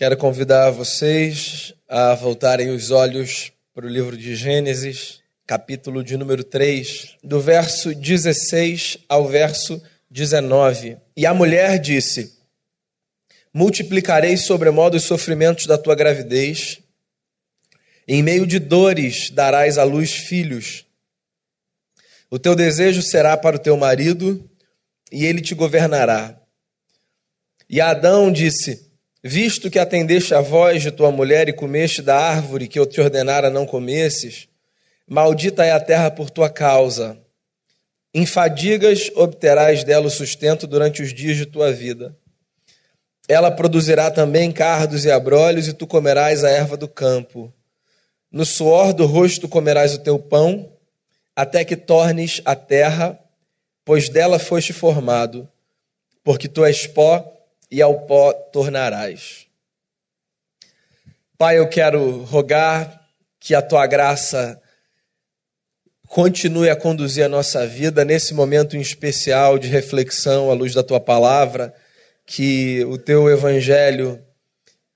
Quero convidar vocês a voltarem os olhos para o livro de Gênesis, capítulo de número 3, do verso 16 ao verso 19. E a mulher disse: Multiplicarei sobremodo os sofrimentos da tua gravidez, em meio de dores darás à luz filhos. O teu desejo será para o teu marido, e ele te governará. E Adão disse: Visto que atendeste a voz de tua mulher e comeste da árvore que eu te ordenara não comesses, maldita é a terra por tua causa. Em fadigas obterás dela o sustento durante os dias de tua vida. Ela produzirá também cardos e abrolhos, e tu comerás a erva do campo. No suor do rosto comerás o teu pão, até que tornes a terra, pois dela foste formado, porque tu és pó e ao pó tornarás. Pai, eu quero rogar que a tua graça continue a conduzir a nossa vida nesse momento em especial de reflexão à luz da tua palavra, que o teu evangelho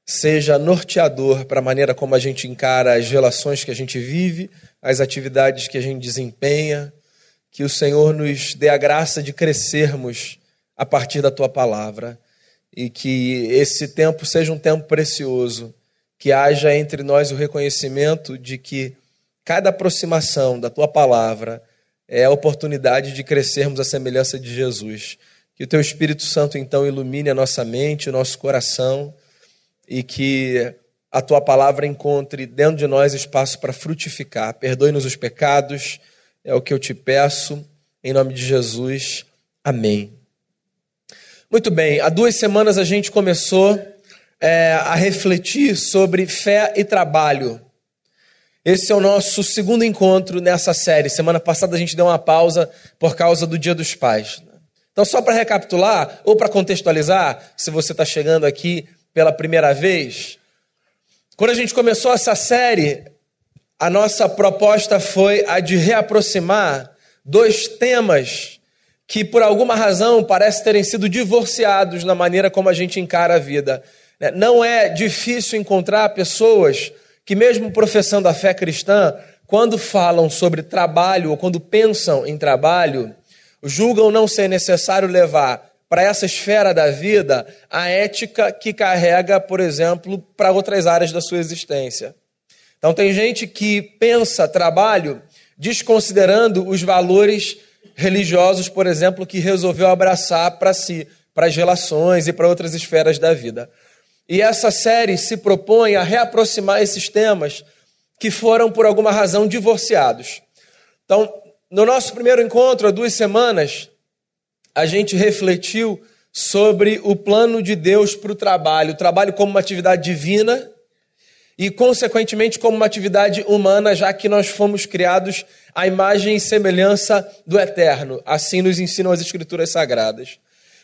seja norteador para a maneira como a gente encara as relações que a gente vive, as atividades que a gente desempenha, que o Senhor nos dê a graça de crescermos a partir da tua palavra e que esse tempo seja um tempo precioso, que haja entre nós o reconhecimento de que cada aproximação da tua palavra é a oportunidade de crescermos à semelhança de Jesus. Que o teu Espírito Santo então ilumine a nossa mente, o nosso coração e que a tua palavra encontre dentro de nós espaço para frutificar. Perdoe-nos os pecados, é o que eu te peço, em nome de Jesus. Amém. Muito bem, há duas semanas a gente começou é, a refletir sobre fé e trabalho. Esse é o nosso segundo encontro nessa série. Semana passada a gente deu uma pausa por causa do Dia dos Pais. Então, só para recapitular, ou para contextualizar, se você está chegando aqui pela primeira vez, quando a gente começou essa série, a nossa proposta foi a de reaproximar dois temas que por alguma razão parecem terem sido divorciados na maneira como a gente encara a vida. Né? Não é difícil encontrar pessoas que, mesmo professando a fé cristã, quando falam sobre trabalho ou quando pensam em trabalho, julgam não ser necessário levar para essa esfera da vida a ética que carrega, por exemplo, para outras áreas da sua existência. Então, tem gente que pensa trabalho desconsiderando os valores religiosos, por exemplo, que resolveu abraçar para si, para as relações e para outras esferas da vida. E essa série se propõe a reaproximar esses temas que foram, por alguma razão, divorciados. Então, no nosso primeiro encontro, há duas semanas, a gente refletiu sobre o plano de Deus para o trabalho, o trabalho como uma atividade divina e, consequentemente, como uma atividade humana, já que nós fomos criados à imagem e semelhança do Eterno. Assim nos ensinam as Escrituras Sagradas.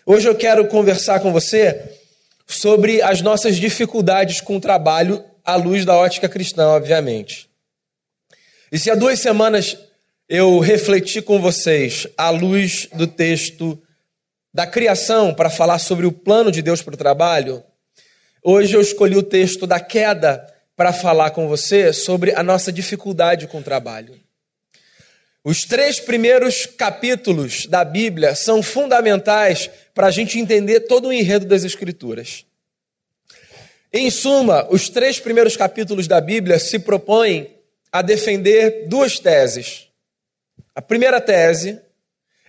Hoje eu quero conversar com você sobre as nossas dificuldades com o trabalho à luz da ótica cristã, obviamente. E se há duas semanas eu refleti com vocês à luz do texto da criação para falar sobre o plano de Deus para o trabalho, hoje eu escolhi o texto da queda para falar com você sobre a nossa dificuldade com o trabalho. Os três primeiros capítulos da Bíblia são fundamentais para a gente entender todo o enredo das Escrituras. Em suma, os três primeiros capítulos da Bíblia se propõem a defender duas teses. A primeira tese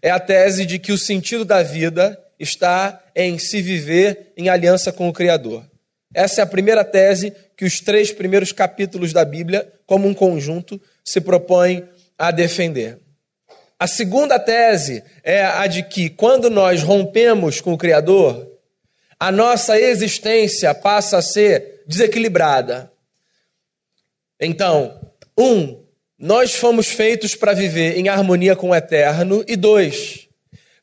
é a tese de que o sentido da vida está em se viver em aliança com o Criador. Essa é a primeira tese que os três primeiros capítulos da Bíblia, como um conjunto, se propõem a defender. A segunda tese é a de que, quando nós rompemos com o Criador, a nossa existência passa a ser desequilibrada. Então, um, nós fomos feitos para viver em harmonia com o eterno, e dois,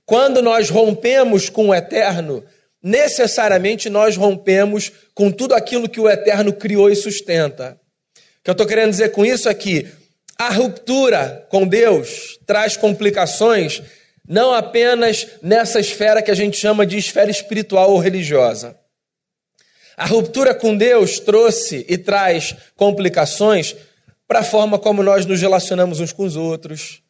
quando nós rompemos com o eterno, necessariamente nós rompemos com tudo aquilo que o Eterno criou e sustenta. O que eu estou querendo dizer com isso é que a ruptura com Deus traz complicações não apenas nessa esfera que a gente chama de esfera espiritual ou religiosa. A ruptura com Deus trouxe e traz complicações para a forma como nós nos relacionamos uns com os outros,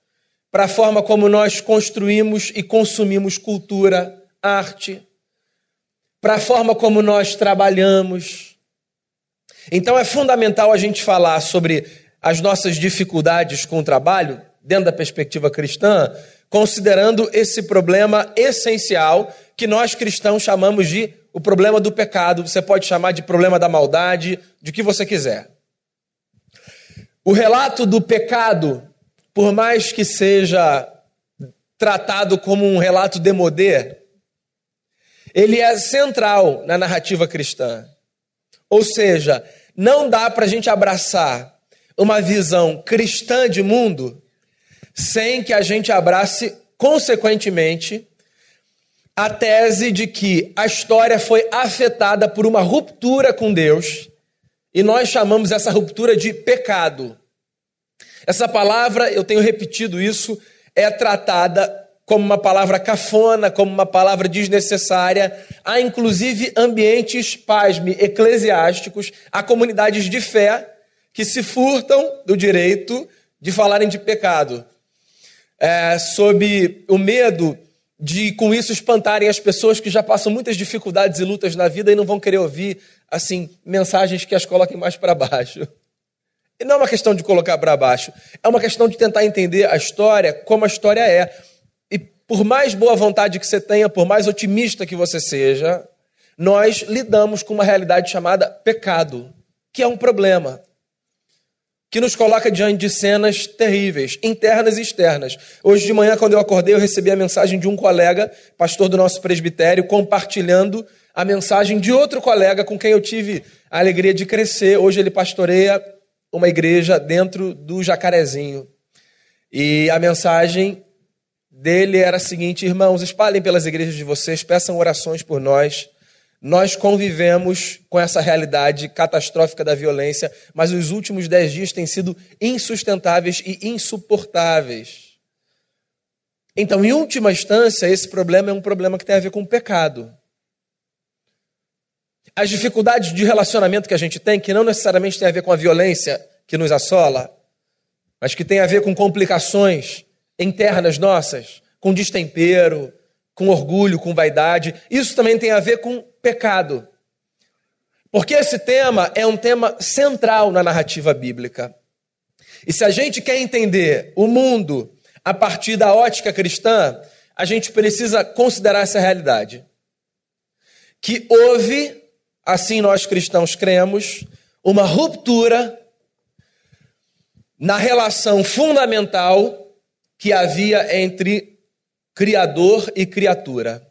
para a forma como nós construímos e consumimos cultura, arte, para a forma como nós trabalhamos. Então é fundamental a gente falar sobre as nossas dificuldades com o trabalho, dentro da perspectiva cristã, considerando esse problema essencial que nós cristãos chamamos de o problema do pecado. Você pode chamar de problema da maldade, de que você quiser. O relato do pecado, por mais que seja tratado como um relato demodê, ele é central na narrativa cristã. Ou seja, não dá para a gente abraçar uma visão cristã de mundo sem que a gente abrace, consequentemente, a tese de que a história foi afetada por uma ruptura com Deus e nós chamamos essa ruptura de pecado. Essa palavra, eu tenho repetido isso, é tratada como uma palavra cafona, como uma palavra desnecessária. Há inclusive ambientes, pasme, eclesiásticos, há comunidades de fé que se furtam do direito de falarem de pecado é, sob o medo de com isso espantarem as pessoas que já passam muitas dificuldades e lutas na vida e não vão querer ouvir assim mensagens que as coloquem mais para baixo. E não é uma questão de colocar para baixo, é uma questão de tentar entender a história como a história é. Por mais boa vontade que você tenha, por mais otimista que você seja, nós lidamos com uma realidade chamada pecado, que é um problema que nos coloca diante de cenas terríveis, internas e externas. Hoje de manhã, quando eu acordei, eu recebi a mensagem de um colega, pastor do nosso presbitério, compartilhando a mensagem de outro colega com quem eu tive a alegria de crescer. Hoje ele pastoreia uma igreja dentro do Jacarezinho. E a mensagem dele era a seguinte: irmãos, espalhem pelas igrejas de vocês, peçam orações por nós nós convivemos com essa realidade catastrófica da violência, mas os últimos dez dias têm sido insustentáveis e insuportáveis. Então, em última instância, esse problema é um problema que tem a ver com o pecado. As dificuldades de relacionamento que a gente tem, que não necessariamente tem a ver com a violência que nos assola, mas que tem a ver com complicações internas nossas, com destempero, com orgulho, com vaidade. Isso também tem a ver com pecado. Porque esse tema é um tema central na narrativa bíblica. E se a gente quer entender o mundo a partir da ótica cristã, a gente precisa considerar essa realidade. Que houve, assim nós cristãos cremos, uma ruptura na relação fundamental que havia entre Criador e criatura.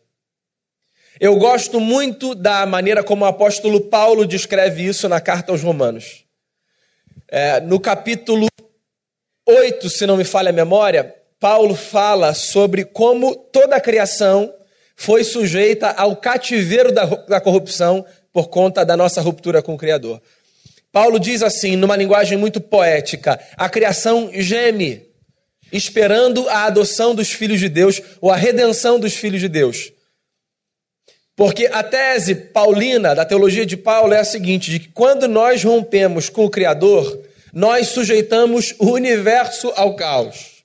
Eu gosto muito da maneira como o apóstolo Paulo descreve isso na carta aos Romanos. É, no capítulo 8, se não me falha a memória, Paulo fala sobre como toda a criação foi sujeita ao cativeiro da, da corrupção por conta da nossa ruptura com o Criador. Paulo diz assim, numa linguagem muito poética: a criação geme esperando a adoção dos filhos de Deus ou a redenção dos filhos de Deus. Porque a tese paulina da teologia de Paulo é a seguinte: de que quando nós rompemos com o Criador, nós sujeitamos o universo ao caos.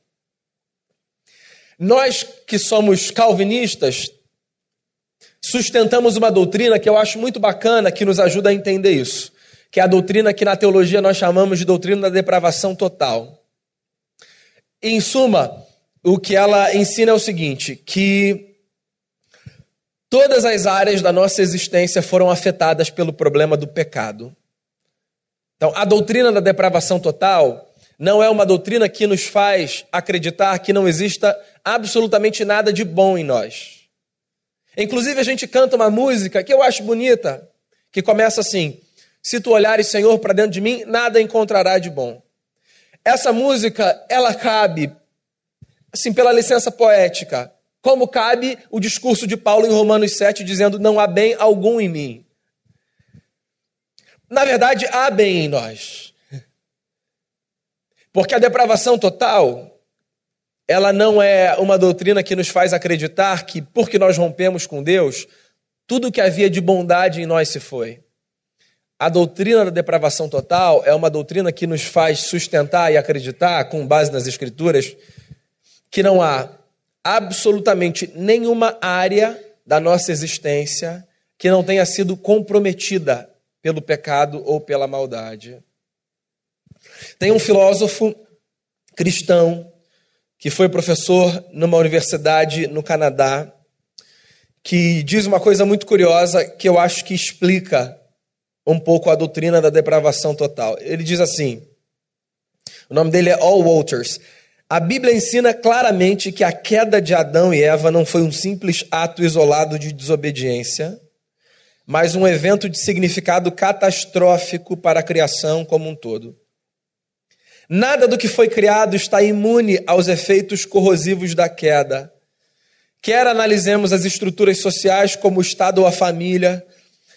Nós que somos calvinistas, sustentamos uma doutrina que eu acho muito bacana, que nos ajuda a entender isso, que é a doutrina que na teologia nós chamamos de doutrina da depravação total. Em suma, o que ela ensina é o seguinte: que todas as áreas da nossa existência foram afetadas pelo problema do pecado. Então, a doutrina da depravação total não é uma doutrina que nos faz acreditar que não exista absolutamente nada de bom em nós. Inclusive, a gente canta uma música que eu acho bonita, que começa assim: Se tu olhares, Senhor, para dentro de mim, nada encontrará de bom. Essa música, ela cabe, assim, pela licença poética, como cabe o discurso de Paulo em Romanos 7, dizendo: Não há bem algum em mim. Na verdade, há bem em nós. Porque a depravação total, ela não é uma doutrina que nos faz acreditar que, porque nós rompemos com Deus, tudo que havia de bondade em nós se foi. A doutrina da depravação total é uma doutrina que nos faz sustentar e acreditar, com base nas Escrituras, que não há absolutamente nenhuma área da nossa existência que não tenha sido comprometida pelo pecado ou pela maldade. Tem um filósofo cristão que foi professor numa universidade no Canadá, que diz uma coisa muito curiosa que eu acho que explica um pouco a doutrina da depravação total. Ele diz assim: o nome dele é All Walters. A Bíblia ensina claramente que a queda de Adão e Eva não foi um simples ato isolado de desobediência, mas um evento de significado catastrófico para a criação como um todo. Nada do que foi criado está imune aos efeitos corrosivos da queda. Quer analisemos as estruturas sociais como o Estado ou a família,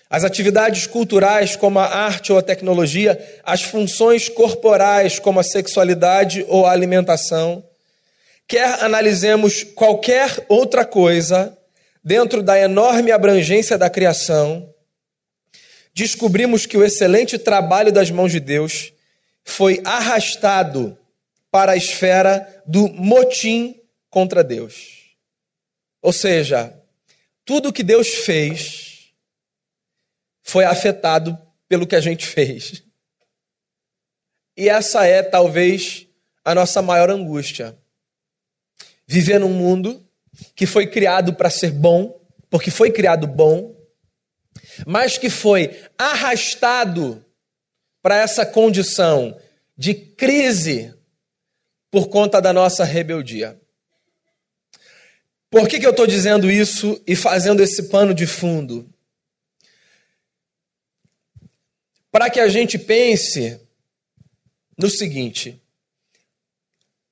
as atividades culturais, como a arte ou a tecnologia, as funções corporais, como a sexualidade ou a alimentação, quer analisemos qualquer outra coisa dentro da enorme abrangência da criação, descobrimos que o excelente trabalho das mãos de Deus foi arrastado para a esfera do motim contra Deus. Ou seja, tudo que Deus fez foi afetado pelo que a gente fez. E essa é talvez a nossa maior angústia. Viver num mundo que foi criado para ser bom, porque foi criado bom, mas que foi arrastado para essa condição de crise por conta da nossa rebeldia. Por que, que eu estou dizendo isso e fazendo esse pano de fundo? Para que a gente pense no seguinte: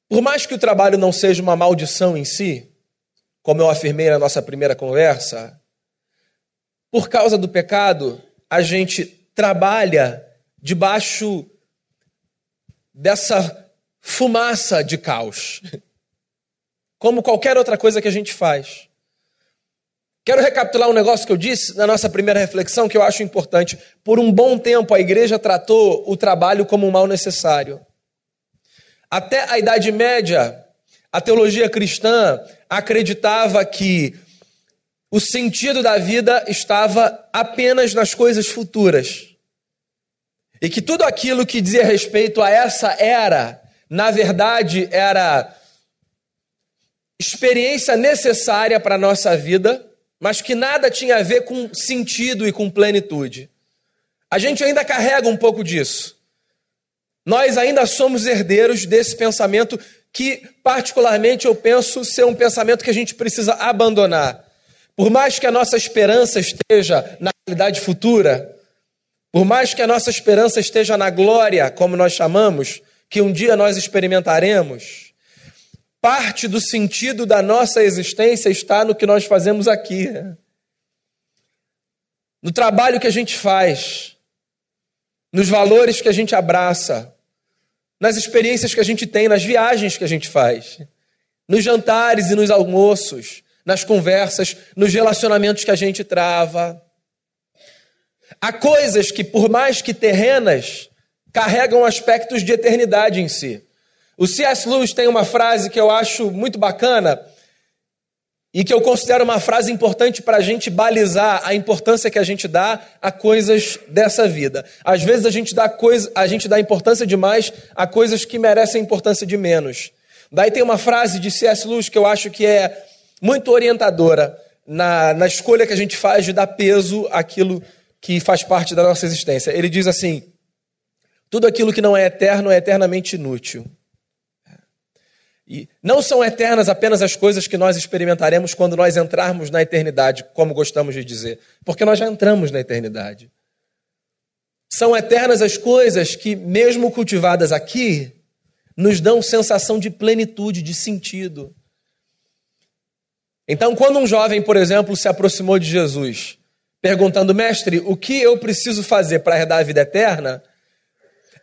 por mais que o trabalho não seja uma maldição em si, como eu afirmei na nossa primeira conversa, por causa do pecado, a gente trabalha debaixo dessa fumaça de caos, como qualquer outra coisa que a gente faz. Quero recapitular um negócio que eu disse na nossa primeira reflexão que eu acho importante. Por um bom tempo, a igreja tratou o trabalho como um mal necessário. Até a Idade Média, a teologia cristã acreditava que o sentido da vida estava apenas nas coisas futuras. E que tudo aquilo que dizia respeito a essa era, na verdade, era experiência necessária para a nossa vida mas que nada tinha a ver com sentido e com plenitude. A gente ainda carrega um pouco disso. Nós ainda somos herdeiros desse pensamento que, particularmente, eu penso ser um pensamento que a gente precisa abandonar. Por mais que a nossa esperança esteja na realidade futura, por mais que a nossa esperança esteja na glória, como nós chamamos, que um dia nós experimentaremos, Parte do sentido da nossa existência está no que nós fazemos aqui, no trabalho que a gente faz, nos valores que a gente abraça, nas experiências que a gente tem, nas viagens que a gente faz, nos jantares e nos almoços, nas conversas, nos relacionamentos que a gente trava. Há coisas que, por mais que terrenas, carregam aspectos de eternidade em si. O C.S. Lewis tem uma frase que eu acho muito bacana e que eu considero uma frase importante para a gente balizar a importância que a gente dá a coisas dessa vida. Às vezes a gente dá coisa, a gente dá importância demais a coisas que merecem importância de menos. Daí tem uma frase de C.S. Lewis que eu acho que é muito orientadora na, na escolha que a gente faz de dar peso àquilo que faz parte da nossa existência. Ele diz assim: tudo aquilo que não é eterno é eternamente inútil. E não são eternas apenas as coisas que nós experimentaremos quando nós entrarmos na eternidade, como gostamos de dizer, porque nós já entramos na eternidade. São eternas as coisas que, mesmo cultivadas aqui, nos dão sensação de plenitude, de sentido. Então, quando um jovem, por exemplo, se aproximou de Jesus, perguntando, mestre, o que eu preciso fazer para herdar a vida eterna?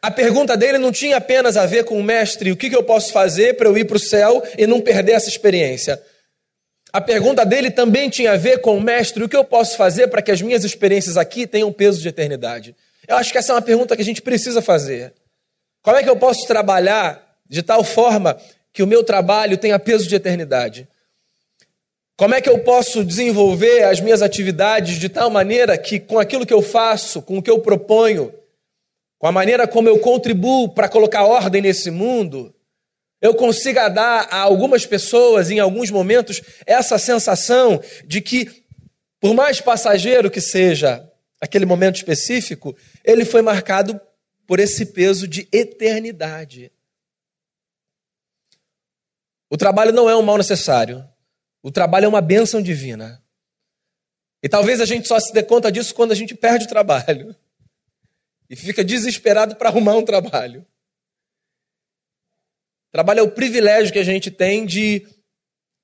A pergunta dele não tinha apenas a ver com o mestre, o que, que eu posso fazer para eu ir para o céu e não perder essa experiência. A pergunta dele também tinha a ver com o mestre, o que eu posso fazer para que as minhas experiências aqui tenham peso de eternidade. Eu acho que essa é uma pergunta que a gente precisa fazer. Como é que eu posso trabalhar de tal forma que o meu trabalho tenha peso de eternidade? Como é que eu posso desenvolver as minhas atividades de tal maneira que, com aquilo que eu faço, com o que eu proponho, com a maneira como eu contribuo para colocar ordem nesse mundo, eu consiga dar a algumas pessoas, em alguns momentos, essa sensação de que, por mais passageiro que seja aquele momento específico, ele foi marcado por esse peso de eternidade. O trabalho não é um mal necessário. O trabalho é uma bênção divina. E talvez a gente só se dê conta disso quando a gente perde o trabalho. E fica desesperado para arrumar um trabalho. Trabalho é o privilégio que a gente tem de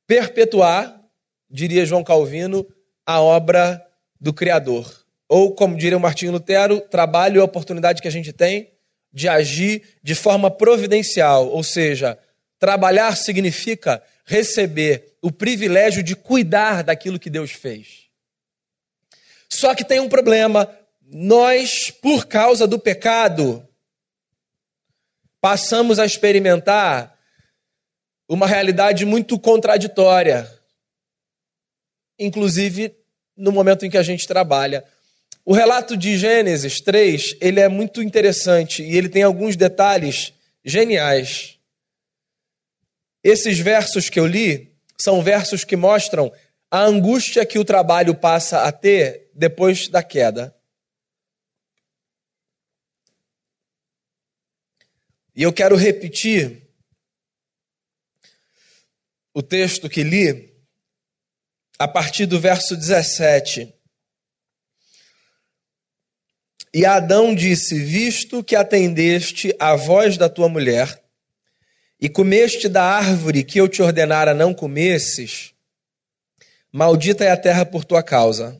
perpetuar, diria João Calvino, a obra do Criador. Ou, como diria o Martinho Lutero, trabalho é a oportunidade que a gente tem de agir de forma providencial, ou seja, trabalhar significa receber o privilégio de cuidar daquilo que Deus fez. Só que tem um problema. Nós, por causa do pecado, passamos a experimentar uma realidade muito contraditória, inclusive no momento em que a gente trabalha. O relato de Gênesis 3, ele é muito interessante e ele tem alguns detalhes geniais. Esses versos que eu li são versos que mostram a angústia que o trabalho passa a ter depois da queda. E eu quero repetir o texto que li a partir do verso 17. E Adão disse: Visto que atendeste à voz da tua mulher, e comeste da árvore que eu te ordenara não comesses, maldita é a terra por tua causa.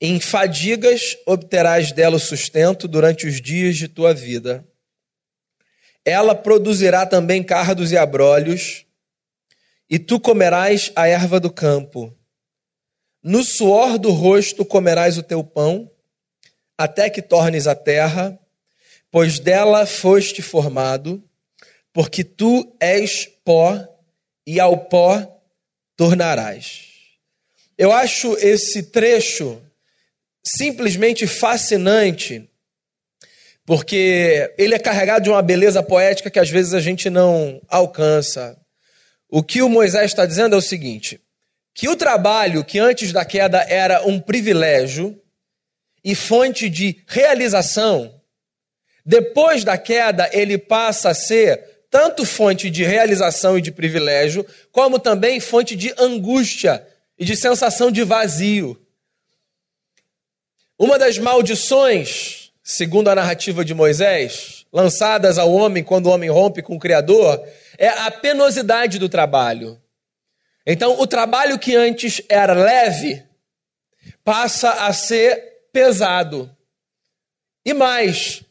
Em fadigas obterás dela o sustento durante os dias de tua vida. Ela produzirá também cardos e abrolhos, e tu comerás a erva do campo. No suor do rosto comerás o teu pão, até que tornes a terra, pois dela foste formado porque tu és pó e ao pó tornarás. Eu acho esse trecho simplesmente fascinante, porque ele é carregado de uma beleza poética que às vezes a gente não alcança. O que o Moisés está dizendo é o seguinte: que o trabalho que antes da queda era um privilégio e fonte de realização, depois da queda ele passa a ser tanto fonte de realização e de privilégio, como também fonte de angústia e de sensação de vazio. Uma das maldições, segundo a narrativa de Moisés, lançadas ao homem quando o homem rompe com o Criador, é a penosidade do trabalho. Então, o trabalho que antes era leve passa a ser pesado. E mais,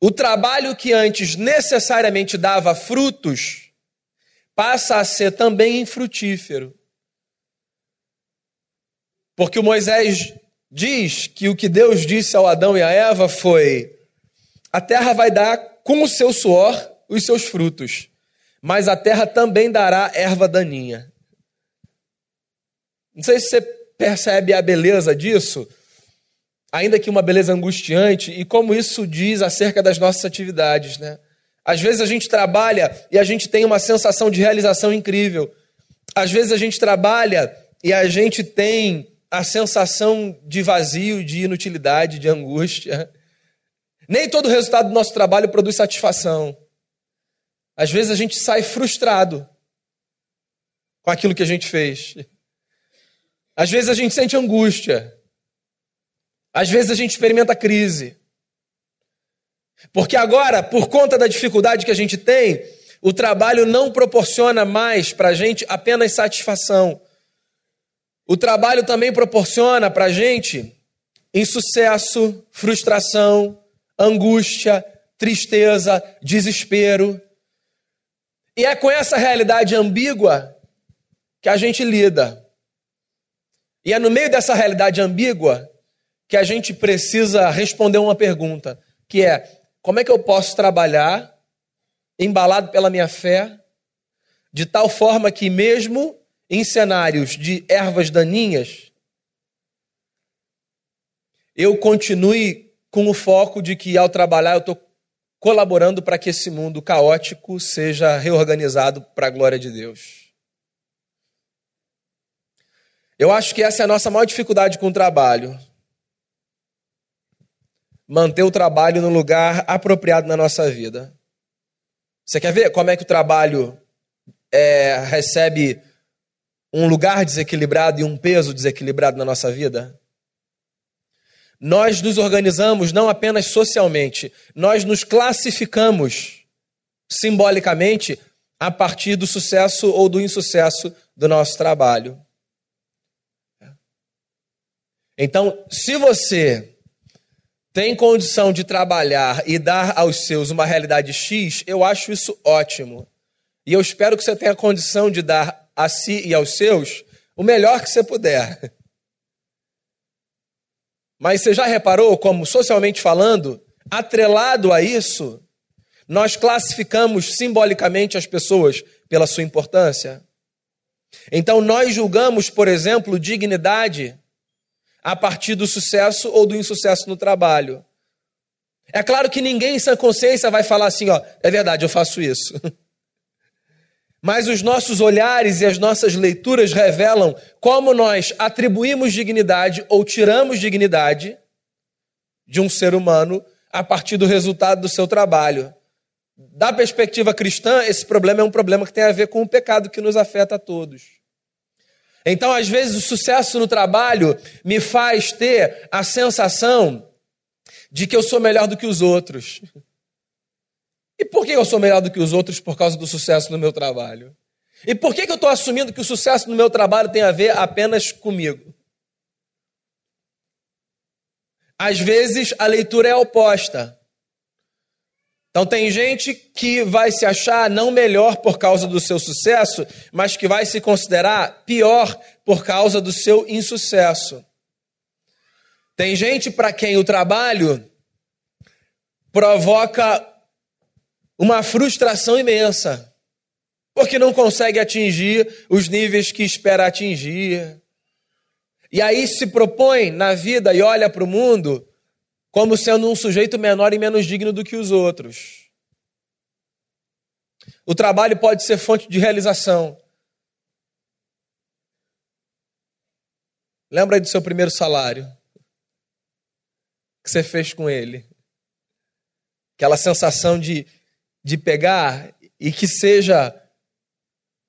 o trabalho que antes necessariamente dava frutos passa a ser também infrutífero. Porque o Moisés diz que o que Deus disse ao Adão e a Eva foi: a terra vai dar com o seu suor os seus frutos, mas a terra também dará erva daninha. Não sei se você percebe a beleza disso ainda que uma beleza angustiante, e como isso diz acerca das nossas atividades, né? Às vezes a gente trabalha e a gente tem uma sensação de realização incrível. Às vezes a gente trabalha e a gente tem a sensação de vazio, de inutilidade, de angústia. Nem todo resultado do nosso trabalho produz satisfação. Às vezes a gente sai frustrado com aquilo que a gente fez. Às vezes a gente sente angústia. Às vezes a gente experimenta crise. Porque agora, por conta da dificuldade que a gente tem, o trabalho não proporciona mais para a gente apenas satisfação. O trabalho também proporciona para a gente insucesso, frustração, angústia, tristeza, desespero. E é com essa realidade ambígua que a gente lida. E é no meio dessa realidade ambígua que a gente precisa responder uma pergunta, que é: como é que eu posso trabalhar embalado pela minha fé, de tal forma que mesmo em cenários de ervas daninhas, eu continue com o foco de que ao trabalhar eu estou colaborando para que esse mundo caótico seja reorganizado para a glória de Deus. Eu acho que essa é a nossa maior dificuldade com o trabalho. Manter o trabalho no lugar apropriado na nossa vida. Você quer ver como é que o trabalho é, recebe um lugar desequilibrado e um peso desequilibrado na nossa vida? Nós nos organizamos não apenas socialmente, nós nos classificamos simbolicamente a partir do sucesso ou do insucesso do nosso trabalho. Então, se você tem condição de trabalhar e dar aos seus uma realidade X, eu acho isso ótimo. E eu espero que você tenha condição de dar a si e aos seus o melhor que você puder. Mas você já reparou como, socialmente falando, atrelado a isso, nós classificamos simbolicamente as pessoas pela sua importância? Então, nós julgamos, por exemplo, dignidade a partir do sucesso ou do insucesso no trabalho. É claro que ninguém em sã consciência vai falar assim, ó, é verdade, eu faço isso. Mas os nossos olhares e as nossas leituras revelam como nós atribuímos dignidade ou tiramos dignidade de um ser humano a partir do resultado do seu trabalho. Da perspectiva cristã, esse problema é um problema que tem a ver com o pecado que nos afeta a todos. Então, às vezes, o sucesso no trabalho me faz ter a sensação de que eu sou melhor do que os outros. E por que eu sou melhor do que os outros por causa do sucesso no meu trabalho? E por que eu estou assumindo que o sucesso no meu trabalho tem a ver apenas comigo? Às vezes a leitura é oposta. Então tem gente que vai se achar não melhor por causa do seu sucesso, mas que vai se considerar pior por causa do seu insucesso. Tem gente para quem o trabalho provoca uma frustração imensa, porque não consegue atingir os níveis que espera atingir. E aí se propõe na vida e olha para o mundo como sendo um sujeito menor e menos digno do que os outros. O trabalho pode ser fonte de realização. Lembra do seu primeiro salário? que você fez com ele? Aquela sensação de, de pegar e que seja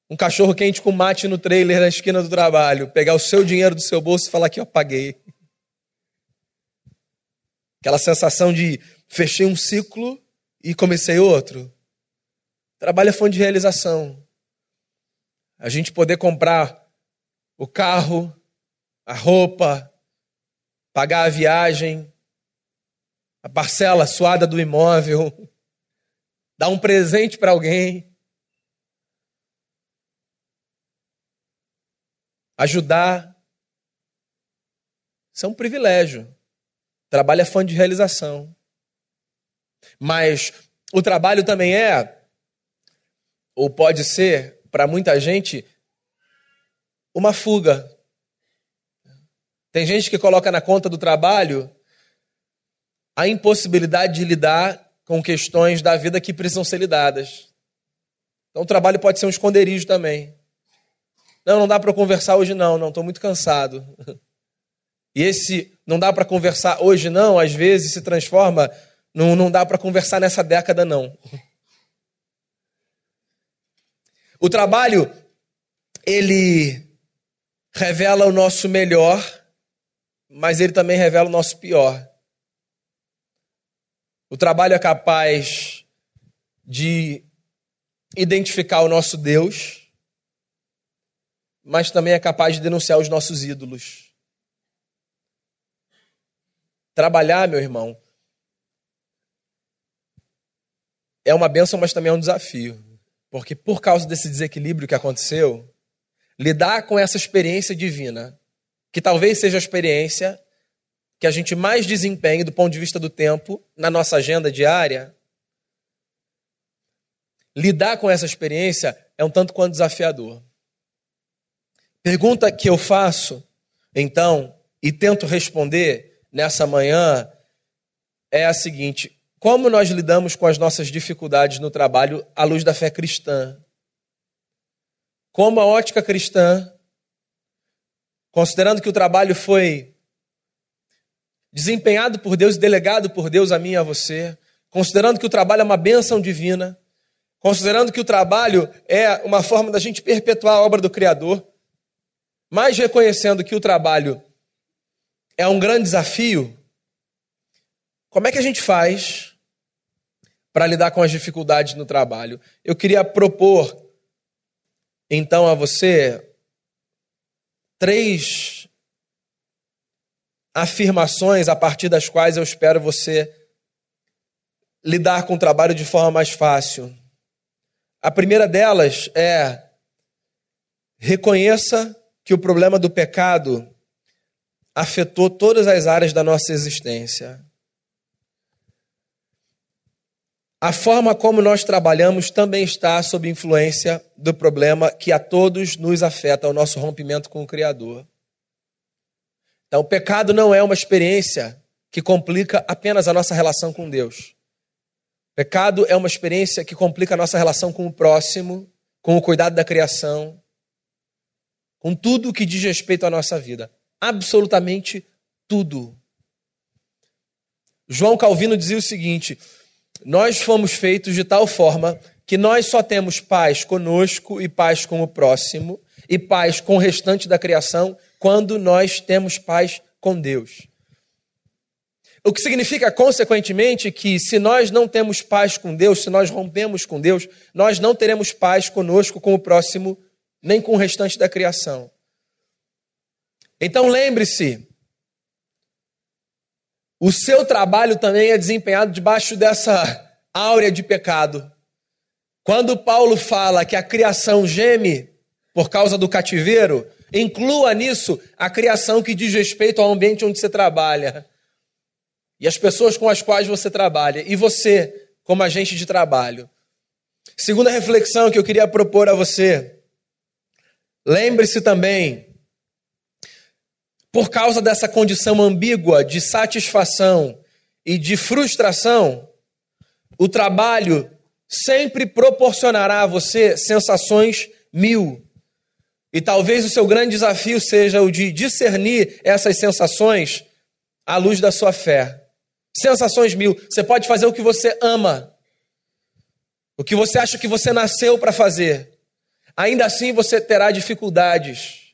um cachorro quente com mate no trailer na esquina do trabalho, pegar o seu dinheiro do seu bolso e falar que eu paguei. Aquela sensação de fechei um ciclo e comecei outro. Trabalho é fonte de realização. A gente poder comprar o carro, a roupa, pagar a viagem, a parcela suada do imóvel, dar um presente para alguém, ajudar. Isso é um privilégio. Trabalho é fã de realização. Mas o trabalho também é, ou pode ser, para muita gente, uma fuga. Tem gente que coloca na conta do trabalho a impossibilidade de lidar com questões da vida que precisam ser lidadas. Então o trabalho pode ser um esconderijo também. Não, não dá para conversar hoje não, não, estou muito cansado. E esse não dá para conversar hoje, não, às vezes se transforma no não dá para conversar nessa década, não. O trabalho, ele revela o nosso melhor, mas ele também revela o nosso pior. O trabalho é capaz de identificar o nosso Deus, mas também é capaz de denunciar os nossos ídolos. Trabalhar, meu irmão, é uma benção, mas também é um desafio. Porque por causa desse desequilíbrio que aconteceu, lidar com essa experiência divina, que talvez seja a experiência que a gente mais desempenhe do ponto de vista do tempo na nossa agenda diária, lidar com essa experiência é um tanto quanto desafiador. Pergunta que eu faço, então, e tento responder nessa manhã é a seguinte: como nós lidamos com as nossas dificuldades no trabalho à luz da fé cristã? Como a ótica cristã, considerando que o trabalho foi desempenhado por Deus e delegado por Deus a mim e a você, considerando que o trabalho é uma bênção divina, considerando que o trabalho é uma forma da gente perpetuar a obra do Criador, mas reconhecendo que o trabalho é um grande desafio, como é que a gente faz para lidar com as dificuldades no trabalho? Eu queria propor, então, a você três afirmações a partir das quais eu espero você lidar com o trabalho de forma mais fácil. A primeira delas é reconheça que o problema do pecado afetou todas as áreas da nossa existência. A forma como nós trabalhamos também está sob influência do problema que a todos nos afeta, o nosso rompimento com o Criador. Então, o pecado não é uma experiência que complica apenas a nossa relação com Deus. Pecado é uma experiência que complica a nossa relação com o próximo, com o cuidado da criação, com tudo o que diz respeito à nossa vida. Absolutamente tudo. João Calvino dizia o seguinte: Nós fomos feitos de tal forma que nós só temos paz conosco e paz com o próximo e paz com o restante da criação quando nós temos paz com Deus. O que significa, consequentemente, que se nós não temos paz com Deus, se nós rompemos com Deus, nós não teremos paz conosco, com o próximo, nem com o restante da criação. Então lembre-se, o seu trabalho também é desempenhado debaixo dessa áurea de pecado. Quando Paulo fala que a criação geme por causa do cativeiro, Inclua nisso a criação que diz respeito ao ambiente onde você trabalha e as pessoas com as quais você trabalha e você como agente de trabalho. Segunda reflexão que eu queria propor a você. Lembre-se também, por causa dessa condição ambígua de satisfação e de frustração, o trabalho sempre proporcionará a você sensações mil. E talvez o seu grande desafio seja o de discernir essas sensações à luz da sua fé. Sensações mil. Você pode fazer o que você ama, o que você acha que você nasceu para fazer. Ainda assim você terá dificuldades.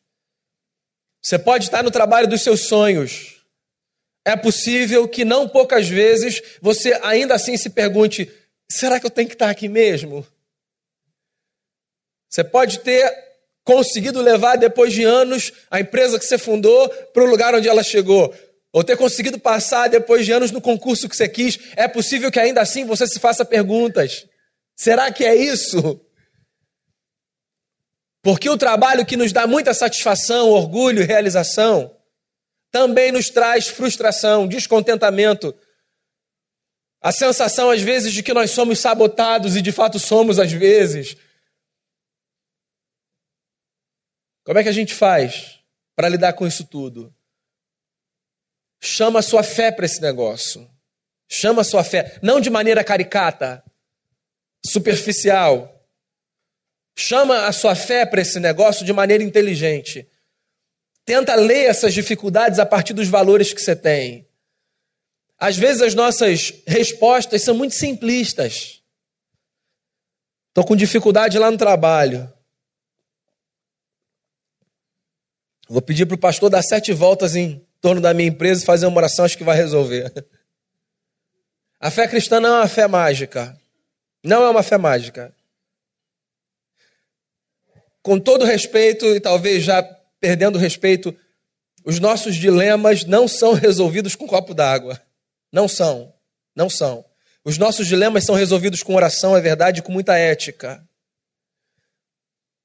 Você pode estar no trabalho dos seus sonhos. É possível que não poucas vezes você ainda assim se pergunte: será que eu tenho que estar aqui mesmo? Você pode ter conseguido levar depois de anos a empresa que você fundou para o lugar onde ela chegou, ou ter conseguido passar depois de anos no concurso que você quis, é possível que ainda assim você se faça perguntas: será que é isso? Porque o trabalho que nos dá muita satisfação, orgulho e realização também nos traz frustração, descontentamento, a sensação às vezes de que nós somos sabotados e de fato somos às vezes Como é que a gente faz para lidar com isso tudo? Chama a sua fé para esse negócio. Chama a sua fé, não de maneira caricata, superficial. Chama a sua fé para esse negócio de maneira inteligente. Tenta ler essas dificuldades a partir dos valores que você tem. Às vezes as nossas respostas são muito simplistas. Estou com dificuldade lá no trabalho. Vou pedir para o pastor dar sete voltas em torno da minha empresa e fazer uma oração, acho que vai resolver. A fé cristã não é uma fé mágica. Não é uma fé mágica. Com todo respeito, e talvez já perdendo respeito, os nossos dilemas não são resolvidos com um copo d'água. Não são. Não são. Os nossos dilemas são resolvidos com oração, é verdade, com muita ética.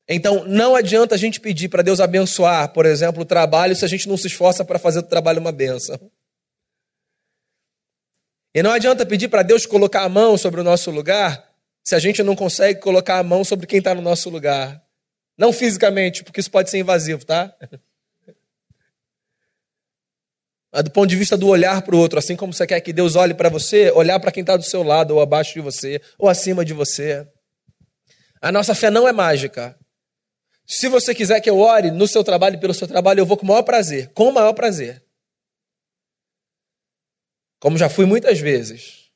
Então, não adianta a gente pedir para Deus abençoar, por exemplo, o trabalho se a gente não se esforça para fazer do trabalho uma benção. E não adianta pedir para Deus colocar a mão sobre o nosso lugar se a gente não consegue colocar a mão sobre quem está no nosso lugar. Não fisicamente, porque isso pode ser invasivo, tá? Mas do ponto de vista do olhar para o outro, assim como você quer que Deus olhe para você, olhar para quem está do seu lado, ou abaixo de você, ou acima de você. A nossa fé não é mágica. Se você quiser que eu ore no seu trabalho e pelo seu trabalho, eu vou com o maior prazer, com o maior prazer. Como já fui muitas vezes.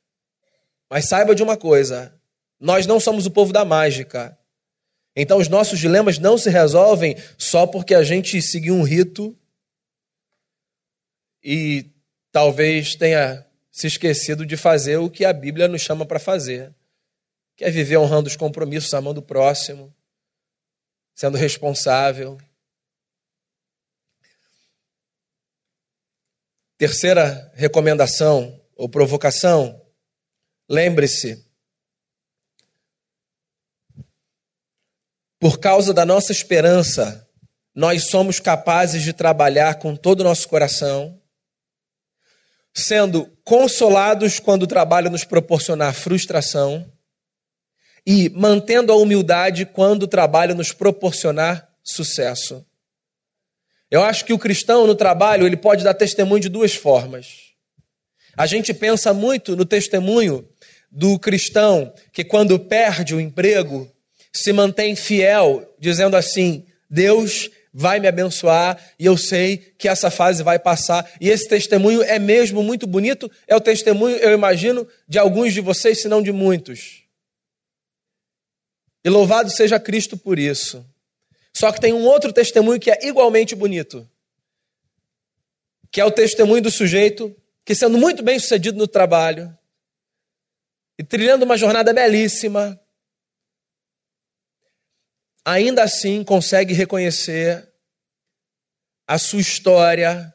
Mas saiba de uma coisa: nós não somos o povo da mágica. Então os nossos dilemas não se resolvem só porque a gente seguiu um rito e talvez tenha se esquecido de fazer o que a Bíblia nos chama para fazer, que é viver honrando os compromissos, amando o próximo, sendo responsável. Terceira recomendação ou provocação: lembre-se, por causa da nossa esperança, nós somos capazes de trabalhar com todo o nosso coração, sendo consolados quando o trabalho nos proporcionar frustração e mantendo a humildade quando o trabalho nos proporcionar sucesso. Eu acho que o cristão no trabalho ele pode dar testemunho de duas formas. A gente pensa muito no testemunho do cristão que quando perde o emprego se mantém fiel, dizendo assim: Deus vai me abençoar e eu sei que essa fase vai passar. E esse testemunho é mesmo muito bonito, é o testemunho, eu imagino, de alguns de vocês, se não de muitos. E louvado seja Cristo por isso. Só que tem um outro testemunho que é igualmente bonito, que é o testemunho do sujeito que, sendo muito bem sucedido no trabalho e trilhando uma jornada belíssima, ainda assim consegue reconhecer a sua história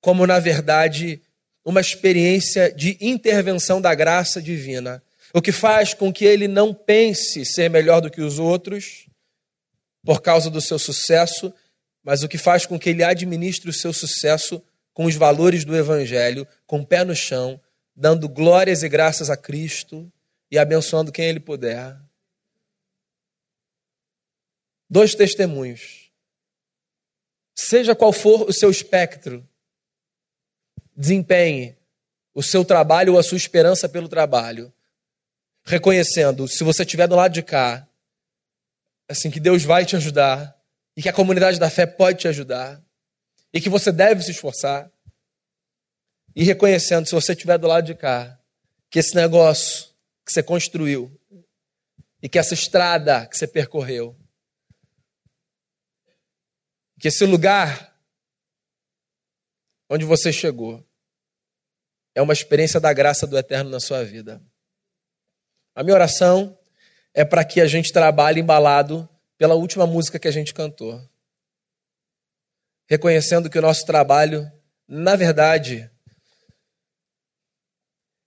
como, na verdade, uma experiência de intervenção da graça divina, o que faz com que ele não pense ser melhor do que os outros por causa do seu sucesso, mas o que faz com que ele administre o seu sucesso com os valores do Evangelho, com o pé no chão, dando glórias e graças a Cristo e abençoando quem ele puder. Dois testemunhos. Seja qual for o seu espectro, desempenhe o seu trabalho ou a sua esperança pelo trabalho, reconhecendo, se você estiver do lado de cá, assim que Deus vai te ajudar e que a comunidade da fé pode te ajudar e que você deve se esforçar e reconhecendo se você estiver do lado de cá que esse negócio que você construiu e que essa estrada que você percorreu que esse lugar onde você chegou é uma experiência da graça do eterno na sua vida. A minha oração é para que a gente trabalhe embalado pela última música que a gente cantou. Reconhecendo que o nosso trabalho, na verdade,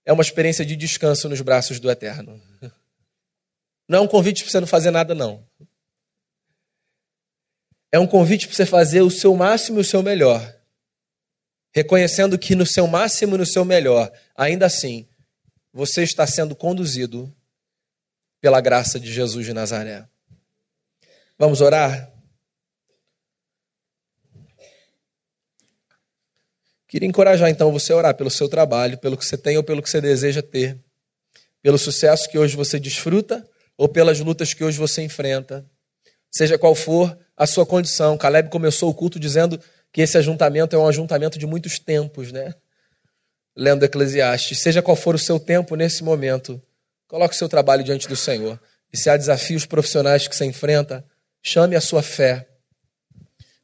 é uma experiência de descanso nos braços do Eterno. Não é um convite para você não fazer nada, não. É um convite para você fazer o seu máximo e o seu melhor. Reconhecendo que no seu máximo e no seu melhor, ainda assim, você está sendo conduzido pela graça de Jesus de Nazaré. Vamos orar? Queria encorajar então você a orar pelo seu trabalho, pelo que você tem ou pelo que você deseja ter, pelo sucesso que hoje você desfruta ou pelas lutas que hoje você enfrenta. Seja qual for a sua condição. Caleb começou o culto dizendo que esse ajuntamento é um ajuntamento de muitos tempos, né? Lendo Eclesiastes. Seja qual for o seu tempo nesse momento, Coloque o seu trabalho diante do Senhor. E se há desafios profissionais que você enfrenta, chame a sua fé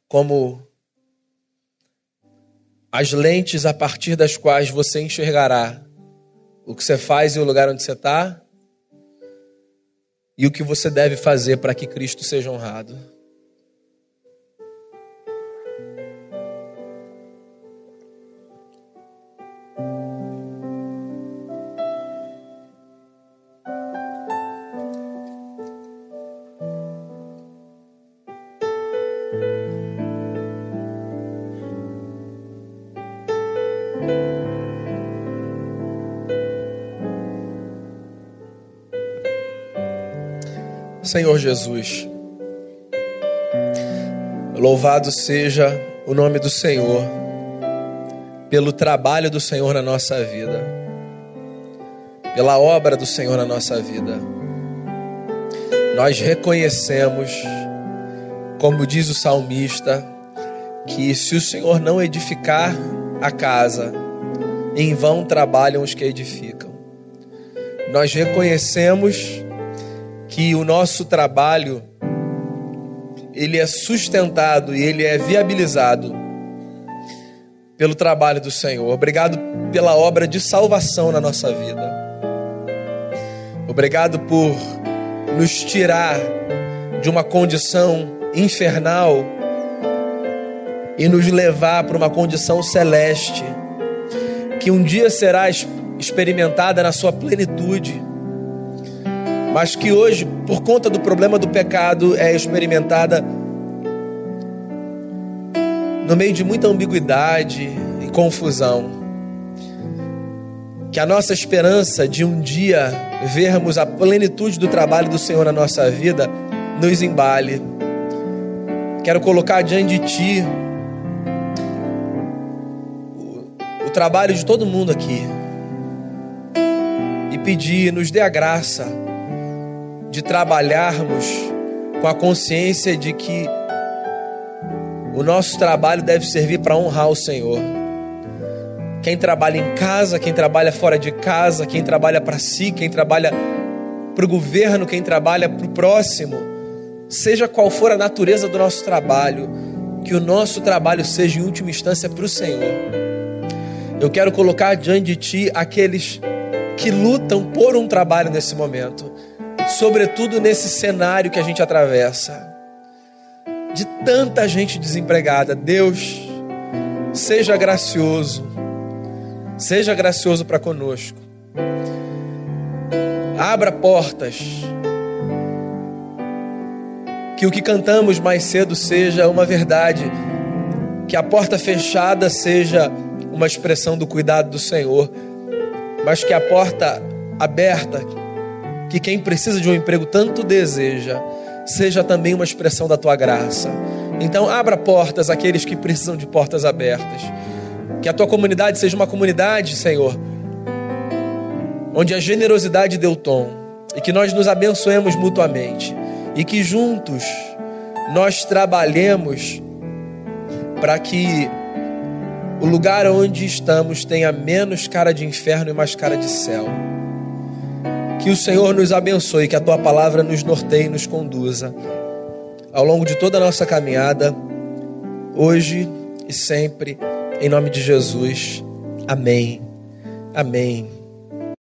como as lentes a partir das quais você enxergará o que você faz e o lugar onde você está e o que você deve fazer para que Cristo seja honrado. Senhor Jesus. Louvado seja o nome do Senhor, pelo trabalho do Senhor na nossa vida, pela obra do Senhor na nossa vida. Nós reconhecemos, como diz o salmista, que se o Senhor não edificar a casa, em vão trabalham os que edificam. Nós reconhecemos que o nosso trabalho ele é sustentado e ele é viabilizado pelo trabalho do Senhor. Obrigado pela obra de salvação na nossa vida. Obrigado por nos tirar de uma condição infernal e nos levar para uma condição celeste, que um dia será experimentada na sua plenitude mas que hoje, por conta do problema do pecado, é experimentada no meio de muita ambiguidade e confusão. Que a nossa esperança de um dia vermos a plenitude do trabalho do Senhor na nossa vida nos embale. Quero colocar diante de Ti o, o trabalho de todo mundo aqui e pedir, nos dê a graça de trabalharmos com a consciência de que o nosso trabalho deve servir para honrar o Senhor. Quem trabalha em casa, quem trabalha fora de casa, quem trabalha para si, quem trabalha para o governo, quem trabalha para o próximo, seja qual for a natureza do nosso trabalho, que o nosso trabalho seja em última instância para o Senhor. Eu quero colocar diante de Ti aqueles que lutam por um trabalho nesse momento sobretudo nesse cenário que a gente atravessa, de tanta gente desempregada. Deus, seja gracioso, seja gracioso para conosco. Abra portas. Que o que cantamos mais cedo seja uma verdade. Que a porta fechada seja uma expressão do cuidado do Senhor. Mas que a porta aberta, que quem precisa de um emprego tanto deseja, seja também uma expressão da tua graça. Então, abra portas àqueles que precisam de portas abertas. Que a tua comunidade seja uma comunidade, Senhor, onde a generosidade deu tom e que nós nos abençoemos mutuamente e que juntos nós trabalhemos para que o lugar onde estamos tenha menos cara de inferno e mais cara de céu. Que o Senhor nos abençoe, que a tua palavra nos norteie e nos conduza ao longo de toda a nossa caminhada, hoje e sempre, em nome de Jesus. Amém. Amém.